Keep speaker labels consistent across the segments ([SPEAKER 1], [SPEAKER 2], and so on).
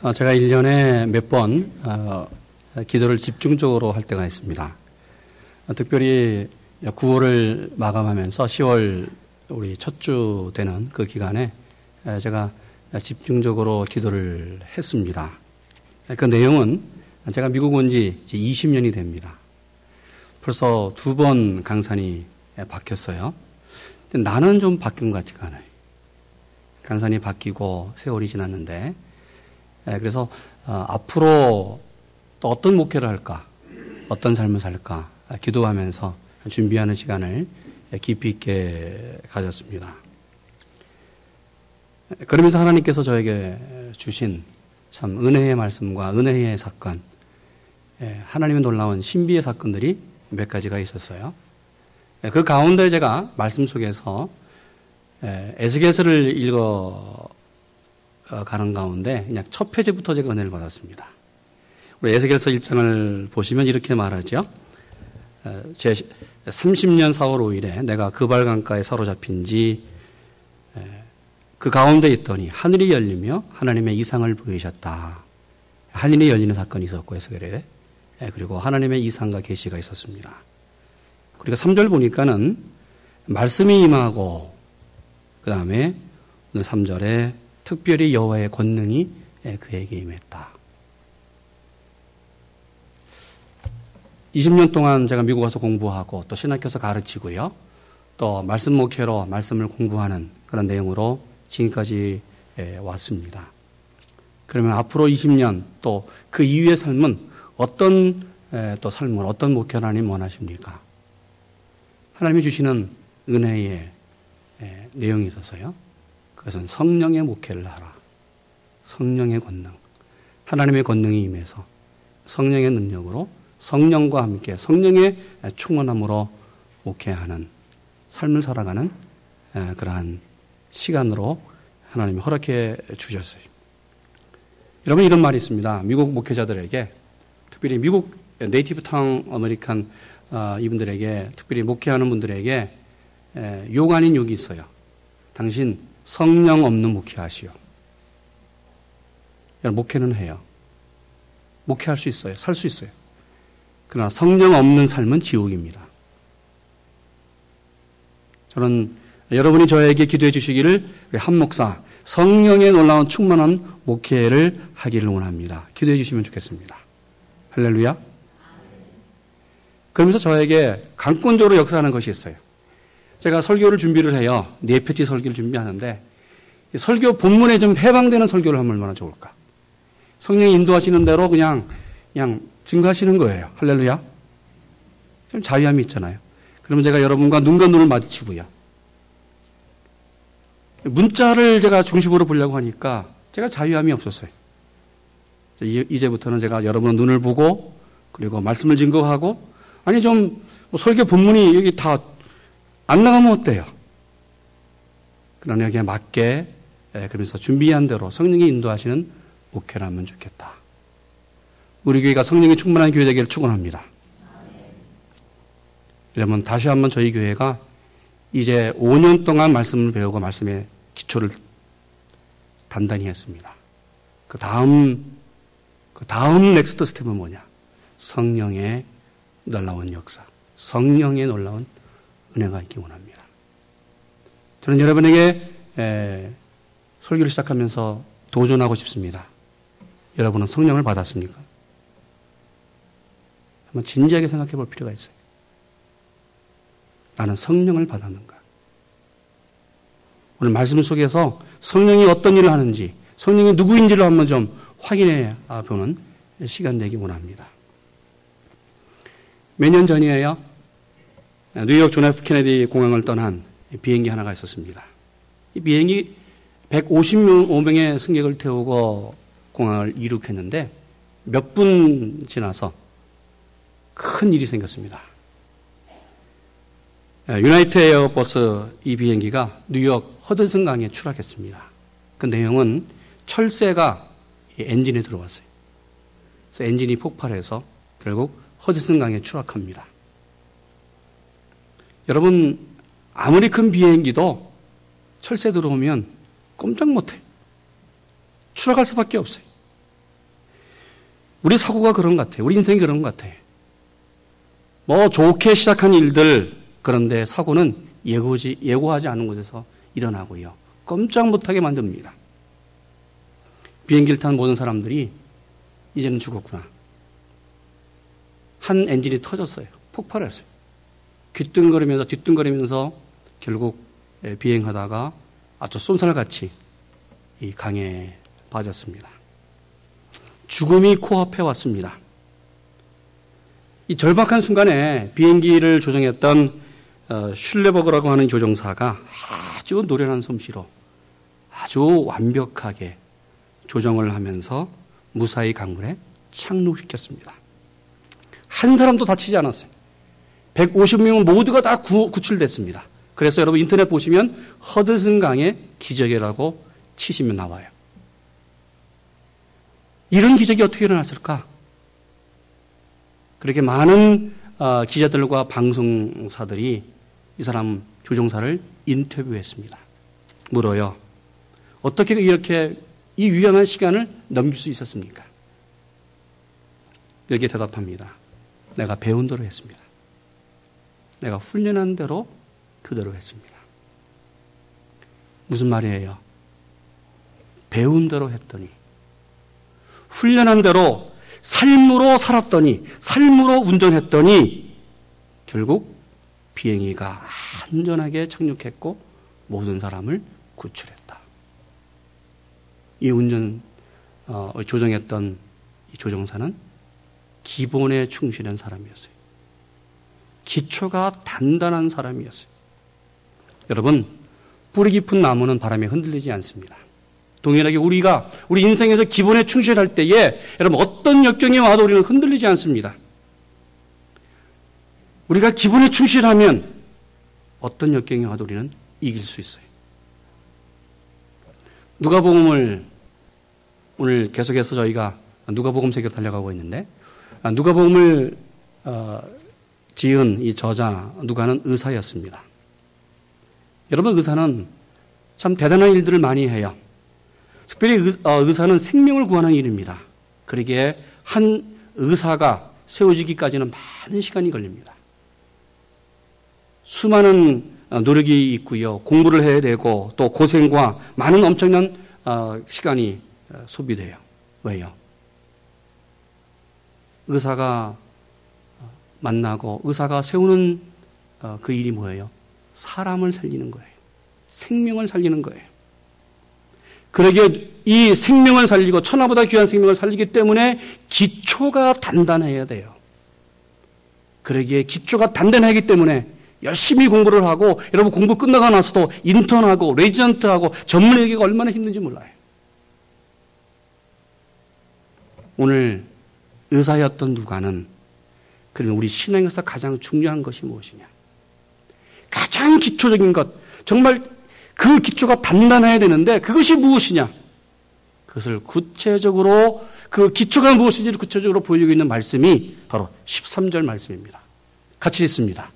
[SPEAKER 1] 어, 제가 1년에 몇번 어, 기도를 집중적으로 할 때가 있습니다. 어, 특별히 9월을 마감하면서 10월 우리 첫 주 되는 그 기간에 제가 집중적으로 기도를 했습니다. 그 내용은 제가 미국 온 지 20년이 됩니다. 벌써 두 번 강산이 바뀌었어요. 나는 좀 바뀐 것 같지가 않아요. 강산이 바뀌고 세월이 지났는데 예, 그래서 어, 앞으로 또 어떤 목회를 할까, 어떤 삶을 살까 기도하면서 준비하는 시간을 깊이 있게 가졌습니다. 그러면서 하나님께서 저에게 주신 참 은혜의 말씀과 은혜의 사건, 예, 하나님의 놀라운 신비의 사건들이 몇 가지가 있었어요. 예, 그 가운데 제가 말씀 속에서 에스겔서를 읽어 어, 가는 가운데 그냥 첫 페이지부터 제가 은혜를 받았습니다. 우리 에스겔서 1장을 보시면 이렇게 말하죠. 어, 제 30년 4월 5일에 내가 그발강가에 사로잡힌 지 그 가운데 있더니 하늘이 열리며 하나님의 이상을 보이셨다. 하늘이 열리는 사건이 있었고 에스겔에 그리고 하나님의 이상과 계시가 있었습니다. 그리고 3절 보니까는 말씀이 임하고 그 다음에 오늘 3절에 특별히 여호와의 권능이 그에게 임했다. 20년 동안 제가 미국 와서 공부하고 또 신학교에서 가르치고요. 또 말씀 목회로 말씀을 공부하는 그런 내용으로 지금까지 왔습니다. 그러면 앞으로 20년 또 그 이후의 삶은 어떤 또 삶을 어떤 목회를 하나님 원하십니까? 하나님이 주시는 은혜의 내용이 있었어요. 그것은 성령의 목회를 하라. 성령의 권능. 하나님의 권능이 임해서 성령의 능력으로 성령과 함께 성령의 충만함으로 목회하는 삶을 살아가는 그러한 시간으로 하나님이 허락해 주셨어요. 여러분 이런 말이 있습니다. 미국 목회자들에게 특별히 미국 native tongue American 이분들에게 특별히 목회하는 분들에게 욕 아닌 욕이 있어요. 당신 성령 없는 목회하시오. 목회는 해요. 목회할 수 있어요. 살 수 있어요. 그러나 성령 없는 삶은 지옥입니다. 저는 여러분이 저에게 기도해 주시기를 한 목사 성령의 놀라운 충만한 목회를 하기를 원합니다. 기도해 주시면 좋겠습니다. 할렐루야. 그러면서 저에게 강권적으로 역사하는 것이 있어요. 제가 설교를 준비를 해요. 네 페이지 설교를 준비하는데 설교 본문에 좀 해방되는 설교를 하면 얼마나 좋을까? 성령이 인도하시는 대로 그냥 그냥 증거하시는 거예요. 할렐루야. 좀 자유함이 있잖아요. 그러면 제가 여러분과 눈과 눈을 마주치고요. 문자를 제가 중심으로 보려고 하니까 제가 자유함이 없었어요. 이제부터는 제가 여러분의 눈을 보고 그리고 말씀을 증거하고 아니 좀뭐 설교 본문이 여기 다 안 나가면 어때요? 그러나 여기에 맞게 예, 그러면서 준비한 대로 성령이 인도하시는 목회를 하면 좋겠다. 우리 교회가 성령이 충만한 교회 되기를 축원합니다. 여러분 다시 한번 저희 교회가 이제 5년 동안 말씀을 배우고 말씀의 기초를 단단히 했습니다. 그 다음 그 다음 next step은 뭐냐? 성령의 놀라운 역사, 성령의 놀라운 은혜가 있기 원합니다. 저는 여러분에게 에, 설교를 시작하면서 도전하고 싶습니다. 여러분은 성령을 받았습니까? 한번 진지하게 생각해 볼 필요가 있어요. 나는 성령을 받았는가? 오늘 말씀 속에서 성령이 어떤 일을 하는지, 성령이 누구인지를 한번 좀 확인해 보는 시간 되기 원합니다. 몇 년 전이에요. 뉴욕 존 F 케네디 공항을 떠난 비행기 하나가 있었습니다. 이 비행기 155명의 승객을 태우고 공항을 이륙했는데 몇 분 지나서 큰 일이 생겼습니다. 유나이트 에어버스 이 비행기가 뉴욕 허드슨 강에 추락했습니다. 그 내용은 철새가 엔진에 들어왔어요. 그래서 엔진이 폭발해서 결국 허드슨 강에 추락합니다. 여러분, 아무리 큰 비행기도 철새 들어오면 꼼짝 못해. 추락할 수밖에 없어요. 우리 사고가 그런 것 같아요. 우리 인생이 그런 것 같아요. 뭐 좋게 시작한 일들 그런데 사고는 예고지, 예고하지 않은 곳에서 일어나고요. 꼼짝 못하게 만듭니다. 비행기를 탄 모든 사람들이 이제는 죽었구나. 한 엔진이 터졌어요. 폭발했어요. 귀뚱거리면서 뒤뚱거리면서 결국 예, 비행하다가 아주 쏜살같이 이 강에 빠졌습니다. 죽음이 코앞에 왔습니다. 이 절박한 순간에 비행기를 조종했던 어, 슐레버그라고 하는 조종사가 아주 노련한 솜씨로 아주 완벽하게 조정을 하면서 무사히 강물에 착륙시켰습니다. 한 사람도 다치지 않았어요. 150명 모두가 다 구, 구출됐습니다. 그래서 여러분 인터넷 보시면 허드슨 강의 기적이라고 치시면 나와요. 이런 기적이 어떻게 일어났을까? 그렇게 많은 어, 기자들과 방송사들이 이 사람 조종사를 인터뷰했습니다. 물어요. 어떻게 이렇게 이 위험한 시간을 넘길 수 있었습니까? 여기에 대답합니다. 내가 배운 대로 했습니다. 내가 훈련한 대로 그대로 했습니다. 무슨 말이에요? 배운 대로 했더니, 훈련한 대로 삶으로 살았더니, 삶으로 운전했더니, 결국 비행기가 안전하게 착륙했고, 모든 사람을 구출했다. 이 운전, 어, 조정했던 이 조정사는 기본에 충실한 사람이었어요. 기초가 단단한 사람이었어요. 여러분, 뿌리 깊은 나무는 바람에 흔들리지 않습니다. 동일하게 우리가 우리 인생에서 기본에 충실할 때에 여러분 어떤 역경이 와도 우리는 흔들리지 않습니다. 우리가 기본에 충실하면 어떤 역경이 와도 우리는 이길 수 있어요. 누가복음을 오늘 계속해서 저희가 누가복음 세계 달려가고 있는데 누가복음을 어, 지은 이 저자 누가는 의사였습니다. 여러분 의사는 참 대단한 일들을 많이 해요. 특별히 어, 의사는 생명을 구하는 일입니다. 그러기에 한 의사가 세워지기까지는 많은 시간이 걸립니다. 수많은 어, 노력이 있고요. 공부를 해야 되고 또 고생과 많은 엄청난 어, 시간이 소비돼요. 왜요? 의사가 만나고 의사가 세우는 어, 그 일이 뭐예요? 사람을 살리는 거예요. 생명을 살리는 거예요. 그러기에 이 생명을 살리고 천하보다 귀한 생명을 살리기 때문에 기초가 단단해야 돼요. 그러기에 기초가 단단하기 때문에 열심히 공부를 하고 여러분 공부 끝나고 나서도 인턴하고 레지던트하고 전문의에게 얼마나 힘든지 몰라요. 오늘 의사였던 누가는 그러면 우리 신앙에서 가장 중요한 것이 무엇이냐? 가장 기초적인 것, 정말 그 기초가 단단해야 되는데 그것이 무엇이냐? 그것을 구체적으로 그 기초가 무엇인지 를 구체적으로 보이고 있는 말씀이 바로 13절 말씀입니다. 같이 읽습니다.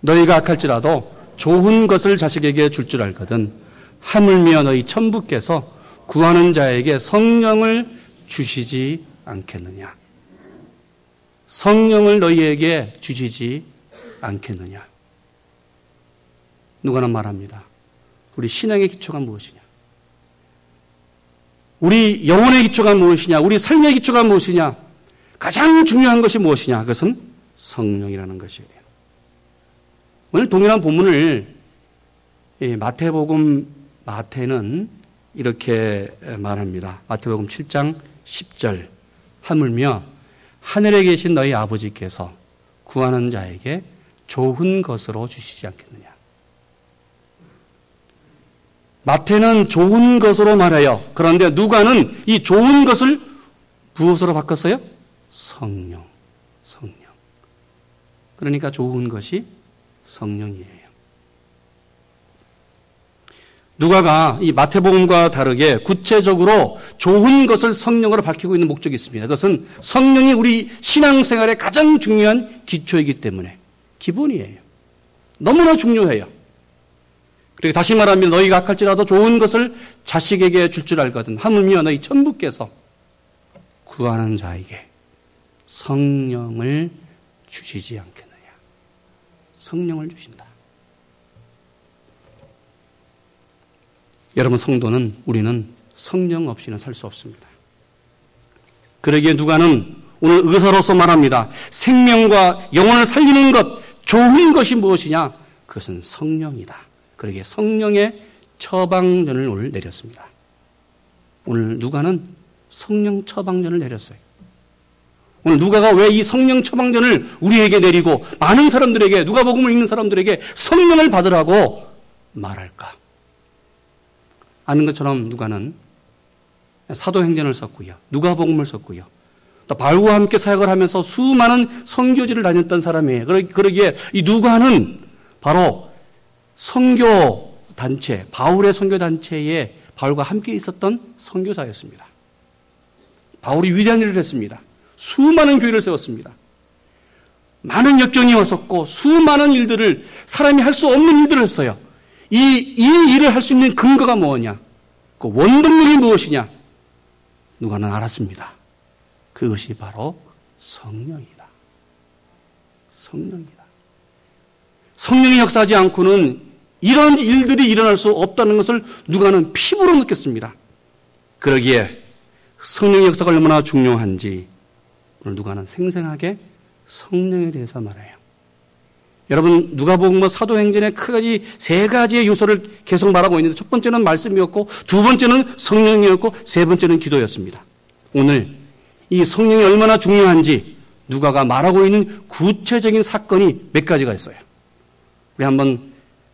[SPEAKER 1] 너희가 악할지라도 좋은 것을 자식에게 줄줄 줄 알거든 하물며 너희 천부께서 구하는 자에게 성령을 주시지 않겠느냐. 성령을 너희에게 주시지 않겠느냐. 누가나 말합니다. 우리 신앙의 기초가 무엇이냐? 우리 영혼의 기초가 무엇이냐? 우리 삶의 기초가 무엇이냐? 가장 중요한 것이 무엇이냐? 그것은 성령이라는 것이에요. 오늘 동일한 본문을 마태복음 마태는 이렇게 말합니다. 마태복음 7장 10절 하물며 하늘에 계신 너희 아버지께서 구하는 자에게 좋은 것으로 주시지 않겠느냐. 마태는 좋은 것으로 말해요. 그런데 누가는 이 좋은 것을 무엇으로 바꿨어요? 성령. 성령. 그러니까 좋은 것이 성령이에요. 누가가 이 마태복음과 다르게 구체적으로 좋은 것을 성령으로 밝히고 있는 목적이 있습니다. 그것은 성령이 우리 신앙생활의 가장 중요한 기초이기 때문에 기본이에요. 너무나 중요해요. 그리고 다시 말하면 너희가 악할지라도 좋은 것을 자식에게 줄 줄 알거든. 하물며 너희 천부께서 구하는 자에게 성령을 주시지 않겠느냐. 성령을 주신다. 여러분 성도는 우리는 성령 없이는 살 수 없습니다. 그러기에 누가는 오늘 의사로서 말합니다. 생명과 영혼을 살리는 것, 좋은 것이 무엇이냐? 그것은 성령이다. 그러기에 성령의 처방전을 오늘 내렸습니다. 오늘 누가는 성령 처방전을 내렸어요. 오늘 누가가 왜 이 성령 처방전을 우리에게 내리고 많은 사람들에게 누가복음을 읽는 사람들에게 성령을 받으라고 말할까? 아는 것처럼 누가는 사도행전을 썼고요. 누가복음을 썼고요. 또 바울과 함께 사역을 하면서 수많은 선교지를 다녔던 사람이에요. 그러기에 이 누가는 바로 선교 단체, 바울의 선교 단체에 바울과 함께 있었던 선교사였습니다. 바울이 위대한 일을 했습니다. 수많은 교회를 세웠습니다. 많은 역경이 왔었고 수많은 일들을 사람이 할 수 없는 일들을 했어요. 이, 이 일을 할 수 있는 근거가 뭐냐? 그 원동력이 무엇이냐? 누가는 알았습니다. 그것이 바로 성령이다. 성령이다. 성령이 역사하지 않고는 이런 일들이 일어날 수 없다는 것을 누가는 피부로 느꼈습니다. 그러기에 성령의 역사가 얼마나 중요한지 오늘 누가는 생생하게 성령에 대해서 말해요. 여러분 누가복음 뭐 사도행전에 크가지 세 가지의 요소를 계속 말하고 있는데 첫 번째는 말씀이었고 두 번째는 성령이었고 세 번째는 기도였습니다. 오늘 이 성령이 얼마나 중요한지 누가가 말하고 있는 구체적인 사건이 몇 가지가 있어요. 우리 한번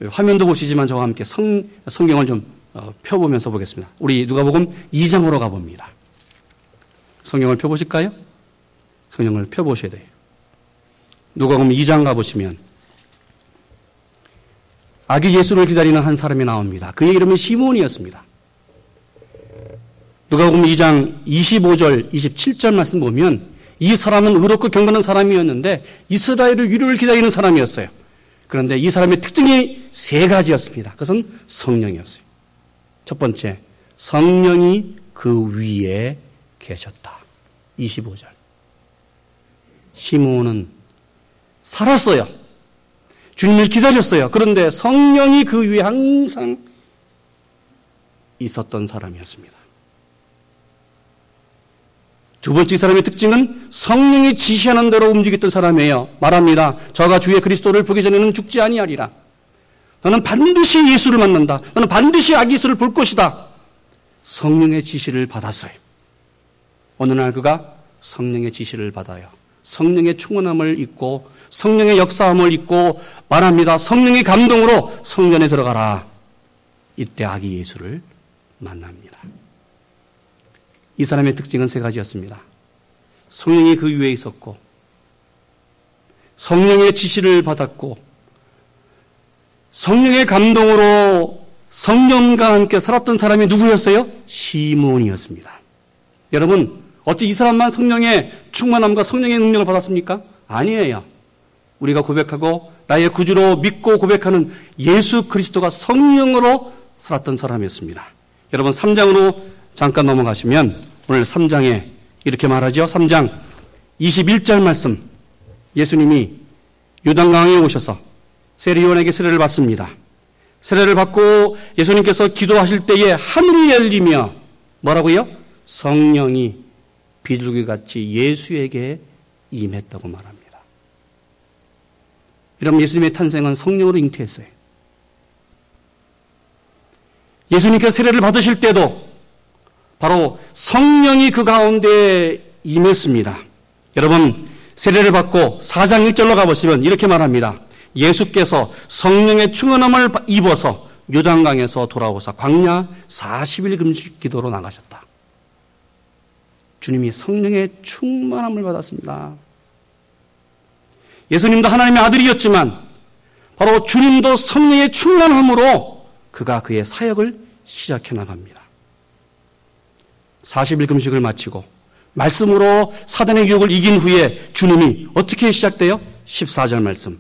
[SPEAKER 1] 화면도 보시지만 저와 함께 성, 성경을 좀 어, 펴보면서 보겠습니다. 우리 누가복음 2장으로 가봅니다. 성경을 펴보실까요? 성경을 펴보셔야 돼요. 누가복음 2장 가보시면 아기 예수를 기다리는 한 사람이 나옵니다. 그의 이름은 시몬이었습니다. 누가복음 2장 25절, 27절 말씀 보면 이 사람은 의롭고 경건한 사람이었는데 이스라엘을 위로를 기다리는 사람이었어요. 그런데 이 사람의 특징이 세 가지였습니다. 그것은 성령이었어요. 첫 번째, 성령이 그 위에 계셨다. 25절. 시몬은 살았어요. 주님을 기다렸어요. 그런데 성령이 그 위에 항상 있었던 사람이었습니다. 두 번째 사람의 특징은 성령이 지시하는 대로 움직였던 사람이에요. 말합니다. 저가 주의 그리스도를 보기 전에는 죽지 아니하리라. 너는 반드시 예수를 만난다. 너는 반드시 아기 예수를 볼 것이다. 성령의 지시를 받았어요. 어느 날 그가 성령의 지시를 받아요. 성령의 충만함을 잊고 성령의 역사함을 잊고 말합니다. 성령의 감동으로 성전에 들어가라. 이때 아기 예수를 만납니다. 이 사람의 특징은 세 가지였습니다. 성령이 그 위에 있었고, 성령의 지시를 받았고, 성령의 감동으로 성령과 함께 살았던 사람이 누구였어요? 시몬이었습니다. 여러분, 어찌 이 사람만 성령의 충만함과 성령의 능력을 받았습니까? 아니에요. 우리가 고백하고 나의 구주로 믿고 고백하는 예수 그리스도가 성령으로 살았던 사람이었습니다. 여러분 3장으로 잠깐 넘어가시면 오늘 3장에 이렇게 말하죠. 3장 21절 말씀. 예수님이 유단강에 오셔서 세리온에게 세례를 받습니다. 세례를 받고 예수님께서 기도하실 때에 하늘이 열리며 뭐라고요? 성령이 비둘기 같이 예수에게 임했다고 말합니다. 이러면 예수님의 탄생은 성령으로 잉태했어요. 예수님께서 세례를 받으실 때도 바로 성령이 그 가운데 임했습니다. 여러분, 세례를 받고 4장 1절로 가보시면 이렇게 말합니다. 예수께서 성령의 충만함을 입어서 요단강에서 돌아오사 광야 40일 금식 기도로 나가셨다. 주님이 성령의 충만함을 받았습니다. 예수님도 하나님의 아들이었지만 바로 주님도 성령의 충만함으로 그가 그의 사역을 시작해 나갑니다. 40일 금식을 마치고 말씀으로 사단의 유혹을 이긴 후에 주님이 어떻게 시작돼요? 14절 말씀.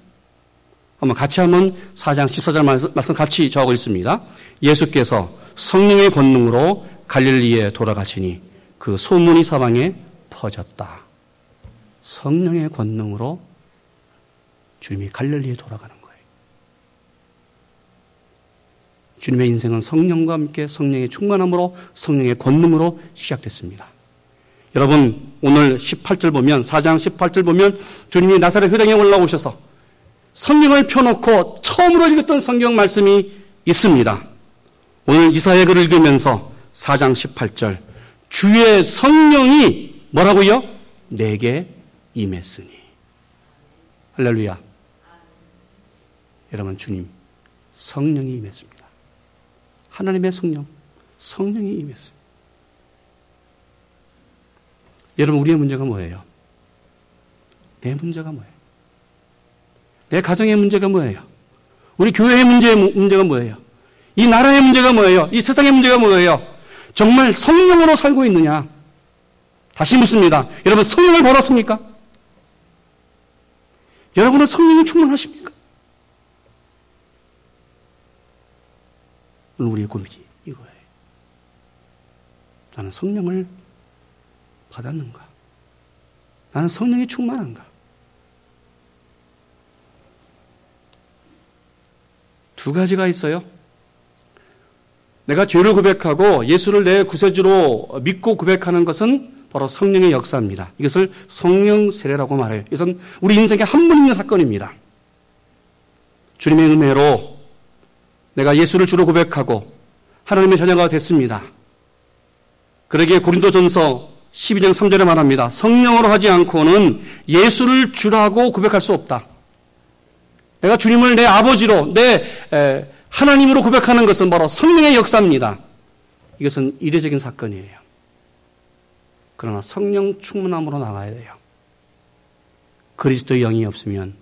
[SPEAKER 1] 한번 같이 한번 4장 14절 말씀 같이 적어 있습니다. 예수께서 성령의 권능으로 갈릴리에 돌아가시니 그 소문이 사방에 퍼졌다. 성령의 권능으로 주님이 갈릴리에 돌아가는 거예요. 주님의 인생은 성령과 함께 성령의 충만함으로 성령의 권능으로 시작됐습니다. 여러분 오늘 18절 보면 4장 18절 보면 주님이 나사렛 회당에 올라오셔서 성경을 펴놓고 처음으로 읽었던 성경 말씀이 있습니다. 오늘 이사야 글을 읽으면서 4장 18절 주의 성령이 뭐라고요? 내게 임했으니 할렐루야 여러분 주님 성령이 임했습니다. 하나님의 성령 성령이 임했어요. 여러분 우리의 문제가 뭐예요? 내 문제가 뭐예요? 내 가정의 문제가 뭐예요? 우리 교회의 문제, 문제가 뭐예요? 이 나라의 문제가 뭐예요? 이 세상의 문제가 뭐예요? 정말 성령으로 살고 있느냐? 다시 묻습니다. 여러분 성령을 받았습니까? 여러분은 성령이 충만하십니까? 오늘 우리의 고민이 이거예요. 나는 성령을 받았는가? 나는 성령이 충만한가? 두 가지가 있어요. 내가 죄를 고백하고 예수를 내 구세주로 믿고 고백하는 것은 바로 성령의 역사입니다. 이것을 성령 세례라고 말해요. 이것은 우리 인생에 한 번 있는 사건입니다. 주님의 은혜로 내가 예수를 주로 고백하고 하나님의 자녀가 됐습니다. 그러기에 고린도전서 12장 3절에 말합니다. 성령으로 하지 않고는 예수를 주라고 고백할 수 없다. 내가 주님을 내 아버지로, 내 하나님으로 고백하는 것은 바로 성령의 역사입니다. 이것은 이례적인 사건이에요. 그러나 성령 충만함으로 나가야 돼요. 그리스도의 영이 없으면,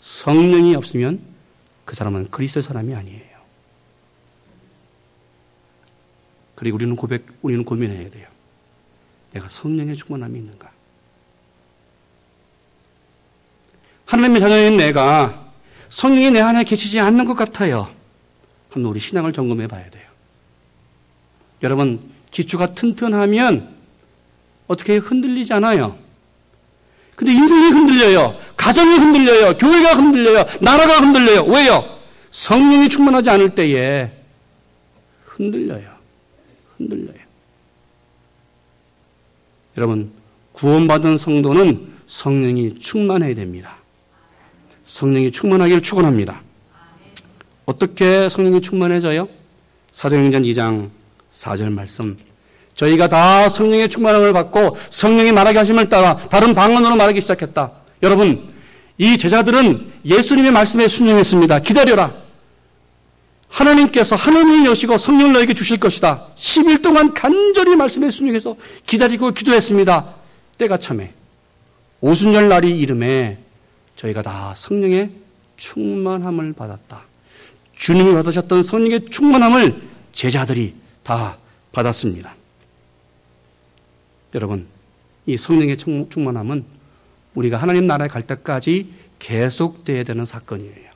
[SPEAKER 1] 성령이 없으면 그 사람은 그리스도의 사람이 아니에요. 그리고 우리는 고백, 우리는 고민해야 돼요. 내가 성령의 충만함이 있는가? 하나님의 자녀인 내가 성령이 내 안에 계시지 않는 것 같아요. 한번 우리 신앙을 점검해 봐야 돼요. 여러분, 기초가 튼튼하면 어떻게 흔들리지 않아요? 근데 인생이 흔들려요. 가정이 흔들려요. 교회가 흔들려요. 나라가 흔들려요. 왜요? 성령이 충만하지 않을 때에 흔들려요. 흔들려요. 여러분, 구원받은 성도는 성령이 충만해야 됩니다. 성령이 충만하기를 축원합니다. 어떻게 성령이 충만해져요? 사도행전 2장 4절 말씀. 저희가 다 성령의 충만함을 받고 성령이 말하게 하심을 따라 다른 방언으로 말하기 시작했다. 여러분, 이 제자들은 예수님의 말씀에 순종했습니다. 기다려라. 하나님께서 하늘을 여시고 성령을 너에게 주실 것이다. 10일 동안 간절히 말씀에 순종해서 기다리고 기도했습니다. 때가 참에 오순절 날이 이름에 저희가 다 성령의 충만함을 받았다. 주님이 받으셨던 성령의 충만함을 제자들이 다 받았습니다. 여러분, 이 성령의 충만함은 우리가 하나님 나라에 갈 때까지 계속돼야 되는 사건이에요.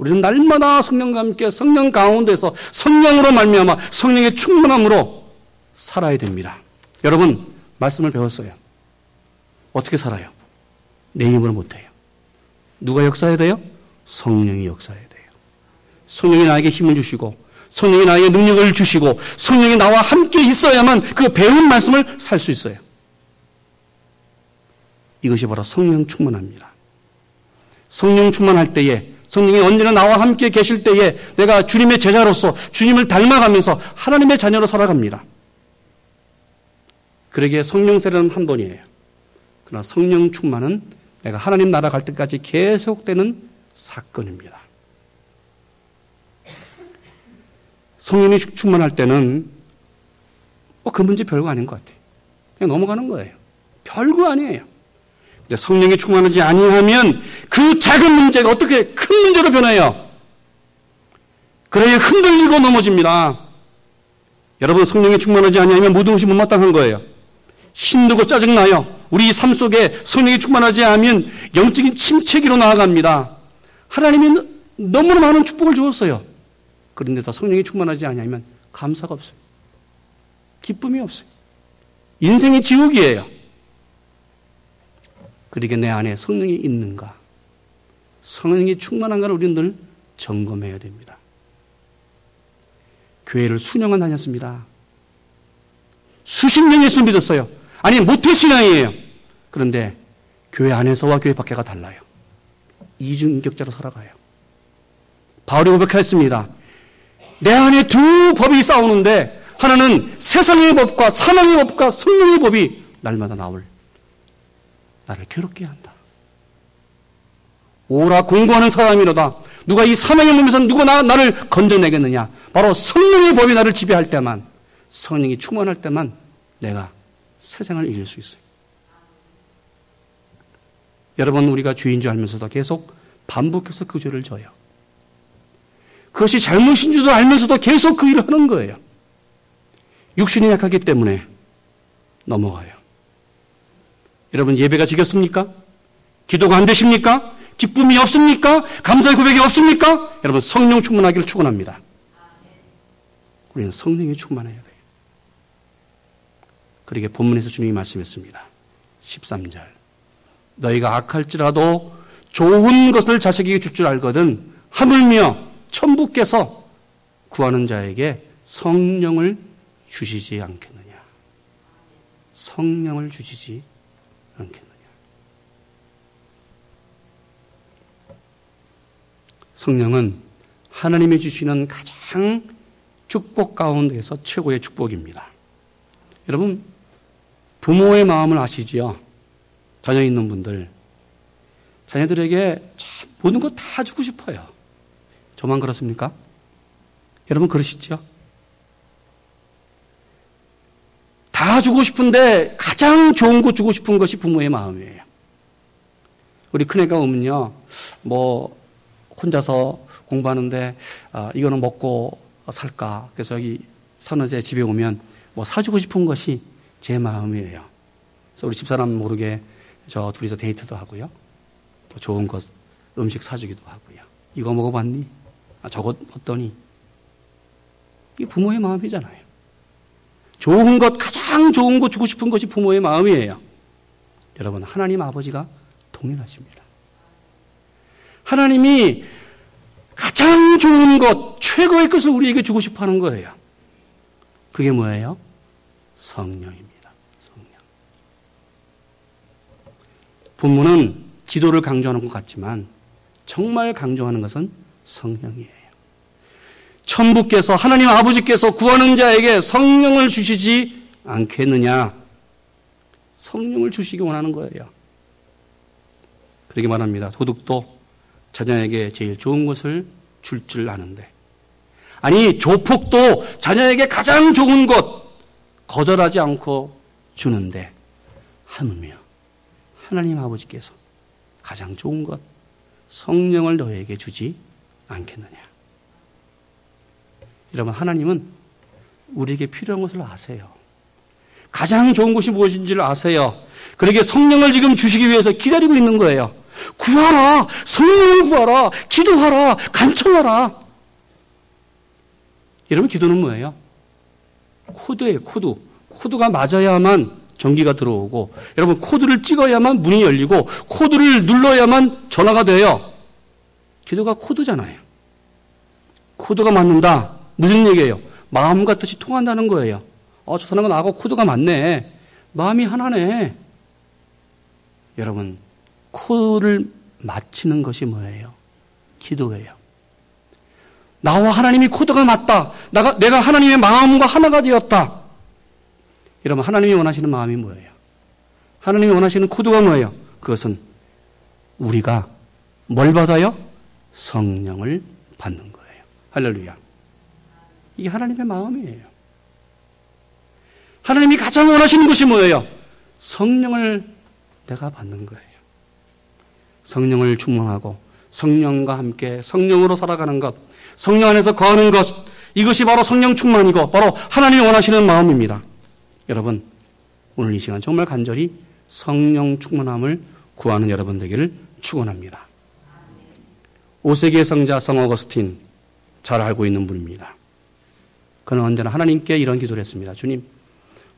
[SPEAKER 1] 우리는 날마다 성령과 함께 성령 가운데서 성령으로 말미암아 성령의 충만함으로 살아야 됩니다. 여러분 말씀을 배웠어요. 어떻게 살아요? 내 힘으로 못해요. 누가 역사해야 돼요? 성령이 역사해야 돼요. 성령이 나에게 힘을 주시고 성령이 나에게 능력을 주시고 성령이 나와 함께 있어야만 그 배운 말씀을 살 수 있어요. 이것이 바로 성령 충만합니다. 성령 충만할 때에 성령이 언제나 나와 함께 계실 때에 내가 주님의 제자로서 주님을 닮아가면서 하나님의 자녀로 살아갑니다. 그러기에 성령 세례는 한 번이에요. 그러나 성령 충만은 내가 하나님 나라 갈 때까지 계속되는 사건입니다. 성령이 충만할 때는 어, 그 문제 별거 아닌 것 같아요. 그냥 넘어가는 거예요. 별거 아니에요. 성령이 충만하지 아니하면 그 작은 문제가 어떻게 큰 문제로 변해요? 그래야 흔들리고 넘어집니다. 여러분 성령이 충만하지 아니하면 모든 것이 못마땅한 거예요. 힘들고 짜증나요. 우리 삶 속에 성령이 충만하지 않으면 영적인 침체기로 나아갑니다. 하나님이 너무나 많은 축복을 주었어요. 그런데 다 성령이 충만하지 아니하면 감사가 없어요. 기쁨이 없어요. 인생이 지옥이에요. 그러게 내 안에 성령이 있는가? 성령이 충만한가를 우리는 늘 점검해야 됩니다. 교회를 수년간 다녔습니다. 수십 년 예수 믿었어요. 아니, 모태신앙이에요. 그런데 교회 안에서와 교회 밖에가 달라요. 이중인격자로 살아가요. 바울이 고백했습니다. 내 안에 두 법이 싸우는데 하나는 세상의 법과 사망의 법과 성령의 법이 날마다 나올 나를 괴롭게 한다. 오라 공부하는 사람이로다. 누가 이 사망의 몸에서 누가 나, 나를 건져내겠느냐. 바로 성령의 법이 나를 지배할 때만 성령이 충만할 때만 내가 세상을 이길 수 있어요. 여러분 우리가 주인 줄 알면서도 계속 반복해서 그 죄를 져요. 그것이 잘못인 줄도 알면서도 계속 그 일을 하는 거예요. 육신이 약하기 때문에 넘어가요. 여러분 예배가 지겹습니까? 기도가 안 되십니까? 기쁨이 없습니까? 감사의 고백이 없습니까? 여러분 성령 충만하기를 축원합니다. 우리는 성령이 충만해야 돼요. 그러게 본문에서 주님이 말씀했습니다. 13절. 너희가 악할지라도 좋은 것을 자식에게 줄 줄 알거든 하물며 천부께서 구하는 자에게 성령을 주시지 않겠느냐. 성령을 주시지 않겠느냐. 성령은 하나님이 주시는 가장 축복 가운데서 최고의 축복입니다. 여러분, 부모의 마음을 아시지요? 자녀 있는 분들. 자녀들에게 참 모든 것다 주고 싶어요. 저만 그렇습니까? 여러분 그러시죠? 다 주고 싶은데 가장 좋은 거 주고 싶은 것이 부모의 마음이에요. 우리 큰애가 오면요, 뭐, 혼자서 공부하는데, 아, 이거는 먹고 살까. 그래서 여기 선어제 집에 오면 뭐 사주고 싶은 것이 제 마음이에요. 그래서 우리 집사람 모르게 저 둘이서 데이트도 하고요. 또 좋은 것, 음식 사주기도 하고요. 이거 먹어봤니? 아, 저것 어떠니? 이게 부모의 마음이잖아요. 좋은 것, 가장 좋은 것 주고 싶은 것이 부모의 마음이에요. 여러분, 하나님 아버지가 동일하십니다. 하나님이 가장 좋은 것, 최고의 것을 우리에게 주고 싶어 하는 거예요. 그게 뭐예요? 성령입니다. 성령. 본문은 기도를 강조하는 것 같지만 정말 강조하는 것은 성령이에요. 천부께서 하나님 아버지께서 구하는 자에게 성령을 주시지 않겠느냐? 성령을 주시기 원하는 거예요. 그렇게 말합니다. 도둑도 자녀에게 제일 좋은 것을 줄 줄 아는데. 아니, 조폭도 자녀에게 가장 좋은 것 거절하지 않고 주는데, 하물며 하나님 아버지께서 가장 좋은 것 성령을 너에게 주지 않겠느냐. 여러분, 하나님은 우리에게 필요한 것을 아세요. 가장 좋은 것이 무엇인지를 아세요. 그러게 성령을 지금 주시기 위해서 기다리고 있는 거예요. 구하라! 성령을 구하라! 기도하라! 간청하라! 여러분, 기도는 뭐예요? 코드예요, 코드. 코드가 맞아야만 전기가 들어오고, 여러분, 코드를 찍어야만 문이 열리고, 코드를 눌러야만 전화가 돼요. 기도가 코드잖아요. 코드가 맞는다. 무슨 얘기예요? 마음과 뜻이 통한다는 거예요. 어, 저 사람은 나하고 코드가 맞네. 마음이 하나네. 여러분, 코드를 맞히는 것이 뭐예요? 기도예요. 나와 하나님이 코드가 맞다. 나가, 내가 하나님의 마음과 하나가 되었다. 여러분, 하나님이 원하시는 마음이 뭐예요? 하나님이 원하시는 코드가 뭐예요? 그것은 우리가 뭘 받아요? 성령을 받는 거예요. 할렐루야. 이게 하나님의 마음이에요. 하나님이 가장 원하시는 것이 뭐예요? 성령을 내가 받는 거예요. 성령을 충만하고 성령과 함께 성령으로 살아가는 것, 성령 안에서 거하는 것, 이것이 바로 성령 충만이고 바로 하나님이 원하시는 마음입니다. 여러분, 오늘 이 시간 정말 간절히 성령 충만함을 구하는 여러분 되기를 축원합니다. 5세기의 성자 성 어거스틴 잘 알고 있는 분입니다. 그는 언제나 하나님께 이런 기도를 했습니다. 주님,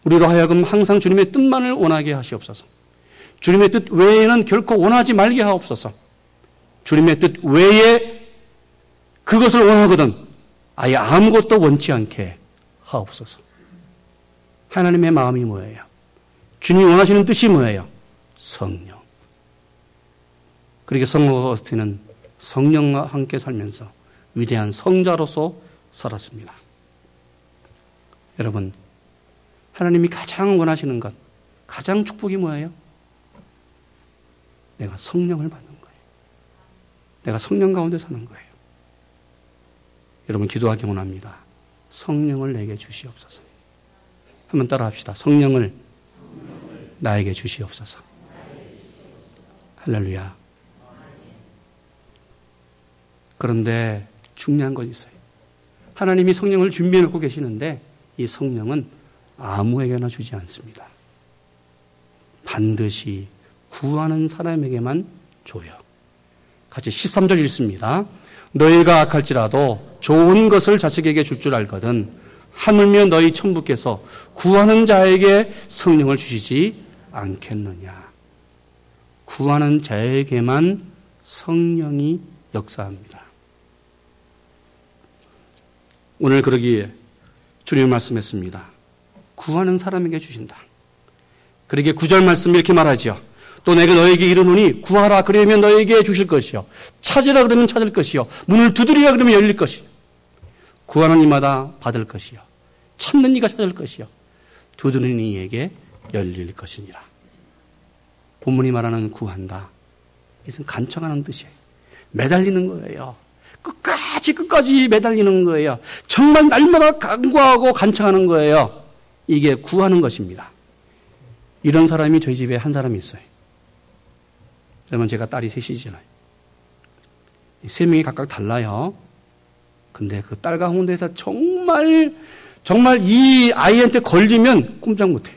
[SPEAKER 1] 우리로 하여금 항상 주님의 뜻만을 원하게 하시옵소서. 주님의 뜻 외에는 결코 원하지 말게 하옵소서. 주님의 뜻 외에 그것을 원하거든 아예 아무것도 원치 않게 하옵소서. 하나님의 마음이 뭐예요? 주님이 원하시는 뜻이 뭐예요? 성령. 그렇게 성모 어스틴은 성령과 함께 살면서 위대한 성자로서 살았습니다. 여러분, 하나님이 가장 원하시는 것, 가장 축복이 뭐예요? 내가 성령을 받는 거예요. 내가 성령 가운데 사는 거예요. 여러분, 기도하기 원합니다. 성령을 내게 주시옵소서. 한번 따라 합시다. 성령을 나에게 주시옵소서. 할렐루야. 그런데 중요한 건 있어요. 하나님이 성령을 준비해 놓고 계시는데 이 성령은 아무에게나 주지 않습니다. 반드시 구하는 사람에게만 줘요. 같이 13절 읽습니다. 너희가 악할지라도 좋은 것을 자식에게 줄 줄 알거든 하물며 너희 천부께서 구하는 자에게 성령을 주시지 않겠느냐. 구하는 자에게만 성령이 역사합니다. 오늘 그러기에 주님 말씀했습니다. 구하는 사람에게 주신다. 그러게 구절 말씀 이렇게 말하지요. 또 내가 너에게 이르노니 구하라 그러면 너에게 주실 것이요. 찾으라 그러면 찾을 것이요. 문을 두드리라 그러면 열릴 것이요. 구하는 이마다 받을 것이요. 찾는 이가 찾을 것이요. 두드리는 이에게 열릴 것이니라. 본문이 말하는 구한다. 이것은 간청하는 뜻이에요. 매달리는 거예요. 끝까지 끝까지 매달리는 거예요. 정말 날마다 간구하고 간청하는 거예요. 이게 구하는 것입니다. 이런 사람이 저희 집에 한 사람이 있어요. 그러면 제가 딸이 셋이잖아요. 세 명이 각각 달라요. 근데 그딸 가운데서 정말 정말 이 아이한테 걸리면 꼼짝 못해.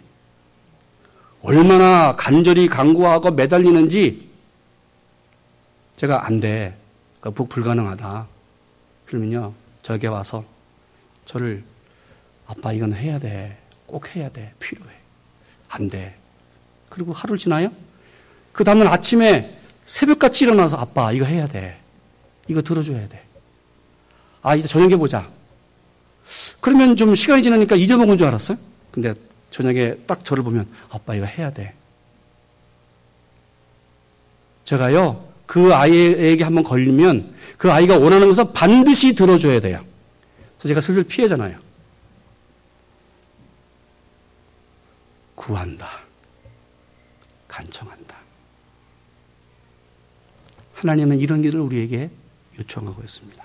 [SPEAKER 1] 얼마나 간절히 강구하고 매달리는지 제가 안 돼. 그 불가능하다. 그러면요, 저에게 와서 저를 아빠 이건 해야 돼. 꼭 해야 돼. 필요해. 안 돼. 그리고 하루 지나요? 그 다음날 아침에 새벽같이 일어나서 아빠 이거 해야 돼. 이거 들어줘야 돼. 아, 이제 저녁에 보자. 그러면 좀 시간이 지나니까 잊어먹은 줄 알았어요? 근데 저녁에 딱 저를 보면 아빠 이거 해야 돼. 제가요, 그 아이에게 한번 걸리면 그 아이가 원하는 것은 반드시 들어줘야 돼요. 그래서 제가 슬슬 피해잖아요. 구한다. 간청한다. 하나님은 이런 길을 우리에게 요청하고 있습니다.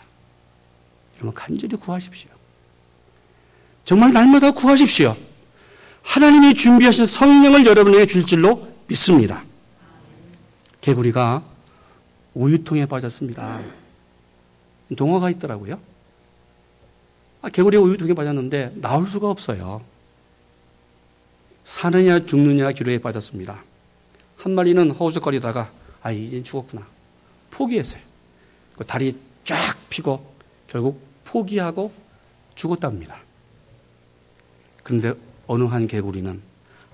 [SPEAKER 1] 여러분 간절히 구하십시오. 정말 날마다 구하십시오. 하나님이 준비하신 성령을 여러분에게 줄 줄로 믿습니다. 개구리가 우유통에 빠졌습니다. 동화가 있더라고요. 아, 개구리가 우유통에 빠졌는데 나올 수가 없어요. 사느냐 죽느냐 기로에 빠졌습니다. 한 마리는 허우적거리다가 아 이제 죽었구나 포기했어요. 그 다리 쫙 피고 결국 포기하고 죽었답니다. 그런데 어느 한 개구리는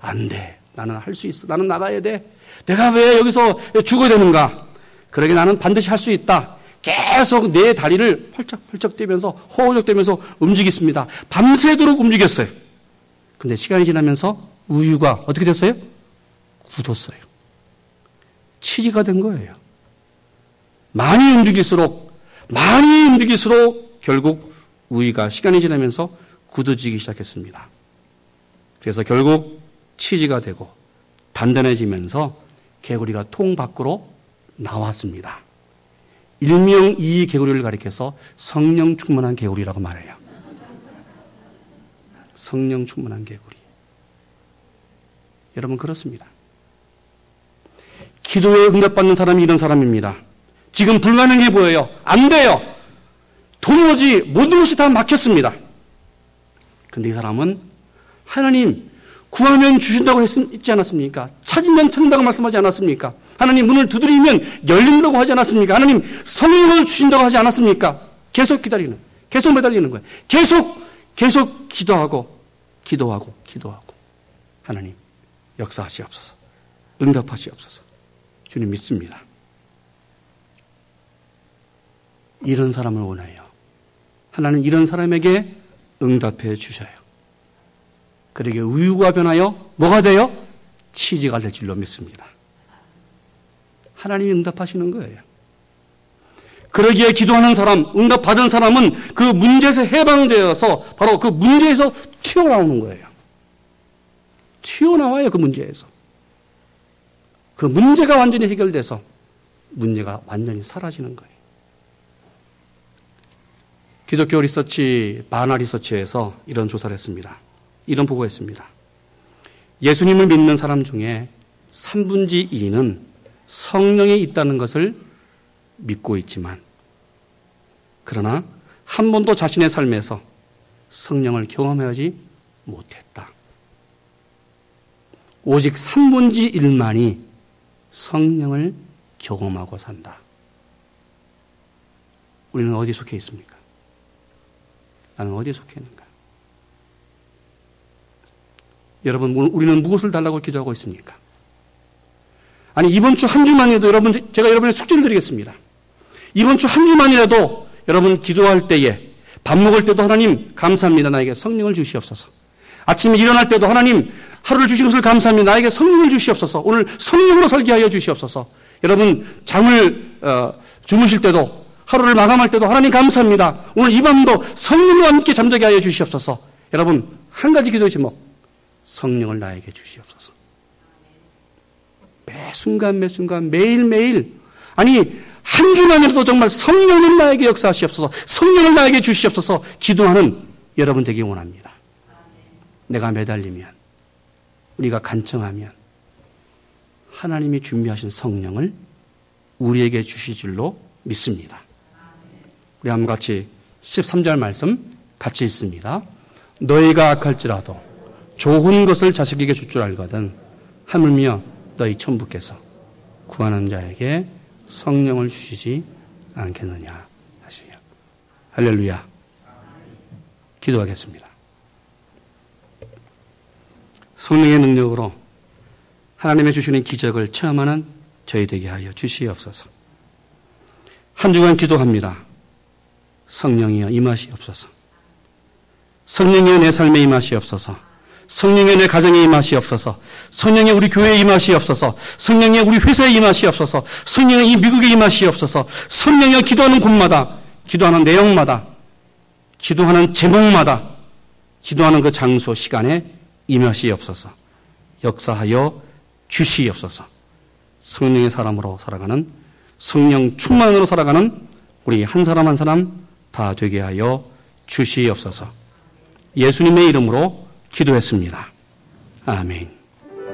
[SPEAKER 1] 안 돼. 나는 할 수 있어. 나는 나가야 돼. 내가 왜 여기서 죽어야 되는가? 그러게 나는 반드시 할 수 있다. 계속 내 다리를 펄쩍펄쩍 뛰면서 허우적대면서 움직였습니다. 밤새도록 움직였어요. 근데 시간이 지나면서 우유가 어떻게 됐어요? 굳었어요. 치지가 된 거예요. 많이 움직일수록 많이 움직일수록 결국 우유가 시간이 지나면서 굳어지기 시작했습니다. 그래서 결국 치즈가 되고 단단해지면서 개구리가 통 밖으로 나왔습니다. 일명 이 개구리를 가리켜서 성령 충만한 개구리라고 말해요. 성령 충만한 개구리. 여러분 그렇습니다. 기도에 응답받는 사람이 이런 사람입니다. 지금 불가능해 보여요. 안 돼요. 도무지 모든 것이 다 막혔습니다. 근데 이 사람은 하나님 구하면 주신다고 했지 않았습니까? 찾으면 찾는다고 말씀하지 않았습니까? 하나님 문을 두드리면 열린다고 하지 않았습니까? 하나님 성령을 주신다고 하지 않았습니까? 계속 기다리는, 계속 매달리는 거예요. 계속, 계속 기도하고, 기도하고, 기도하고. 하나님, 역사하시옵소서. 응답하시옵소서. 주님 믿습니다. 이런 사람을 원해요. 하나님 이런 사람에게 응답해 주셔요. 그러게 우유가 변하여 뭐가 돼요? 치즈가 될 줄로 믿습니다. 하나님이 응답하시는 거예요. 그러기에 기도하는 사람, 응답받은 사람은 그 문제에서 해방되어서 바로 그 문제에서 튀어나오는 거예요. 튀어나와요, 그 문제에서. 그 문제가 완전히 해결돼서 문제가 완전히 사라지는 거예요. 기독교 리서치, 바나 리서치에서 이런 조사를 했습니다. 이런 보고했습니다. 예수님을 믿는 사람 중에 3분지 2는 성령에 있다는 것을 믿고 있지만, 그러나 한 번도 자신의 삶에서 성령을 경험하지 못했다. 오직 3분지 1만이 성령을 경험하고 산다. 우리는 어디 속해 있습니까? 나는 어디에 속해 있는가? 여러분, 우리는 무엇을 달라고 기도하고 있습니까? 아니, 이번 주 한 주만이라도 여러분, 제가 여러분의 숙제를 드리겠습니다. 이번 주 한 주만이라도 여러분 기도할 때에 밥 먹을 때도 하나님 감사합니다. 나에게 성령을 주시옵소서. 아침에 일어날 때도 하나님 하루를 주신 것을 감사합니다. 나에게 성령을 주시옵소서. 오늘 성령으로 설계하여 주시옵소서. 여러분 잠을 어, 주무실 때도 하루를 마감할 때도 하나님 감사합니다. 오늘 이 밤도 성령과 함께 잠자게 하여 주시옵소서. 여러분 한 가지 기도 제목 성령을 나에게 주시옵소서. 매 순간 매 순간 매일 매일 아니 한 주만이라도 정말 성령을 나에게 역사하시옵소서. 성령을 나에게 주시옵소서. 기도하는 여러분 되기 원합니다. 내가 매달리면 우리가 간청하면 하나님이 준비하신 성령을 우리에게 주실 줄로 믿습니다. 우리 한번 같이 13절 말씀 같이 읽습니다. 너희가 악할지라도 좋은 것을 자식에게 줄 줄 알거든 하물며 너희 천부께서 구하는 자에게 성령을 주시지 않겠느냐 하시요. 할렐루야. 기도하겠습니다. 성령의 능력으로 하나님의 주시는 기적을 체험하는 저희 되게 하여 주시옵소서. 한 주간 기도합니다. 성령이여 임하시옵소서. 성령이여 내 삶에 임하시옵소서. 성령의 내 가정에 임하시옵소서. 성령의 우리 교회에 임하시옵소서. 성령의 우리 회사에 임하시옵소서. 성령의 이 미국에 임하시옵소서. 성령의 기도하는 곳마다, 기도하는 내용마다, 기도하는 제목마다, 기도하는 그 장소, 시간에 임하시옵소서. 역사하여 주시옵소서. 성령의 사람으로 살아가는 성령 충만으로 살아가는 우리 한 사람 한 사람 다 되게 하여 주시옵소서. 예수님의 이름으로 기도했습니다. 아멘.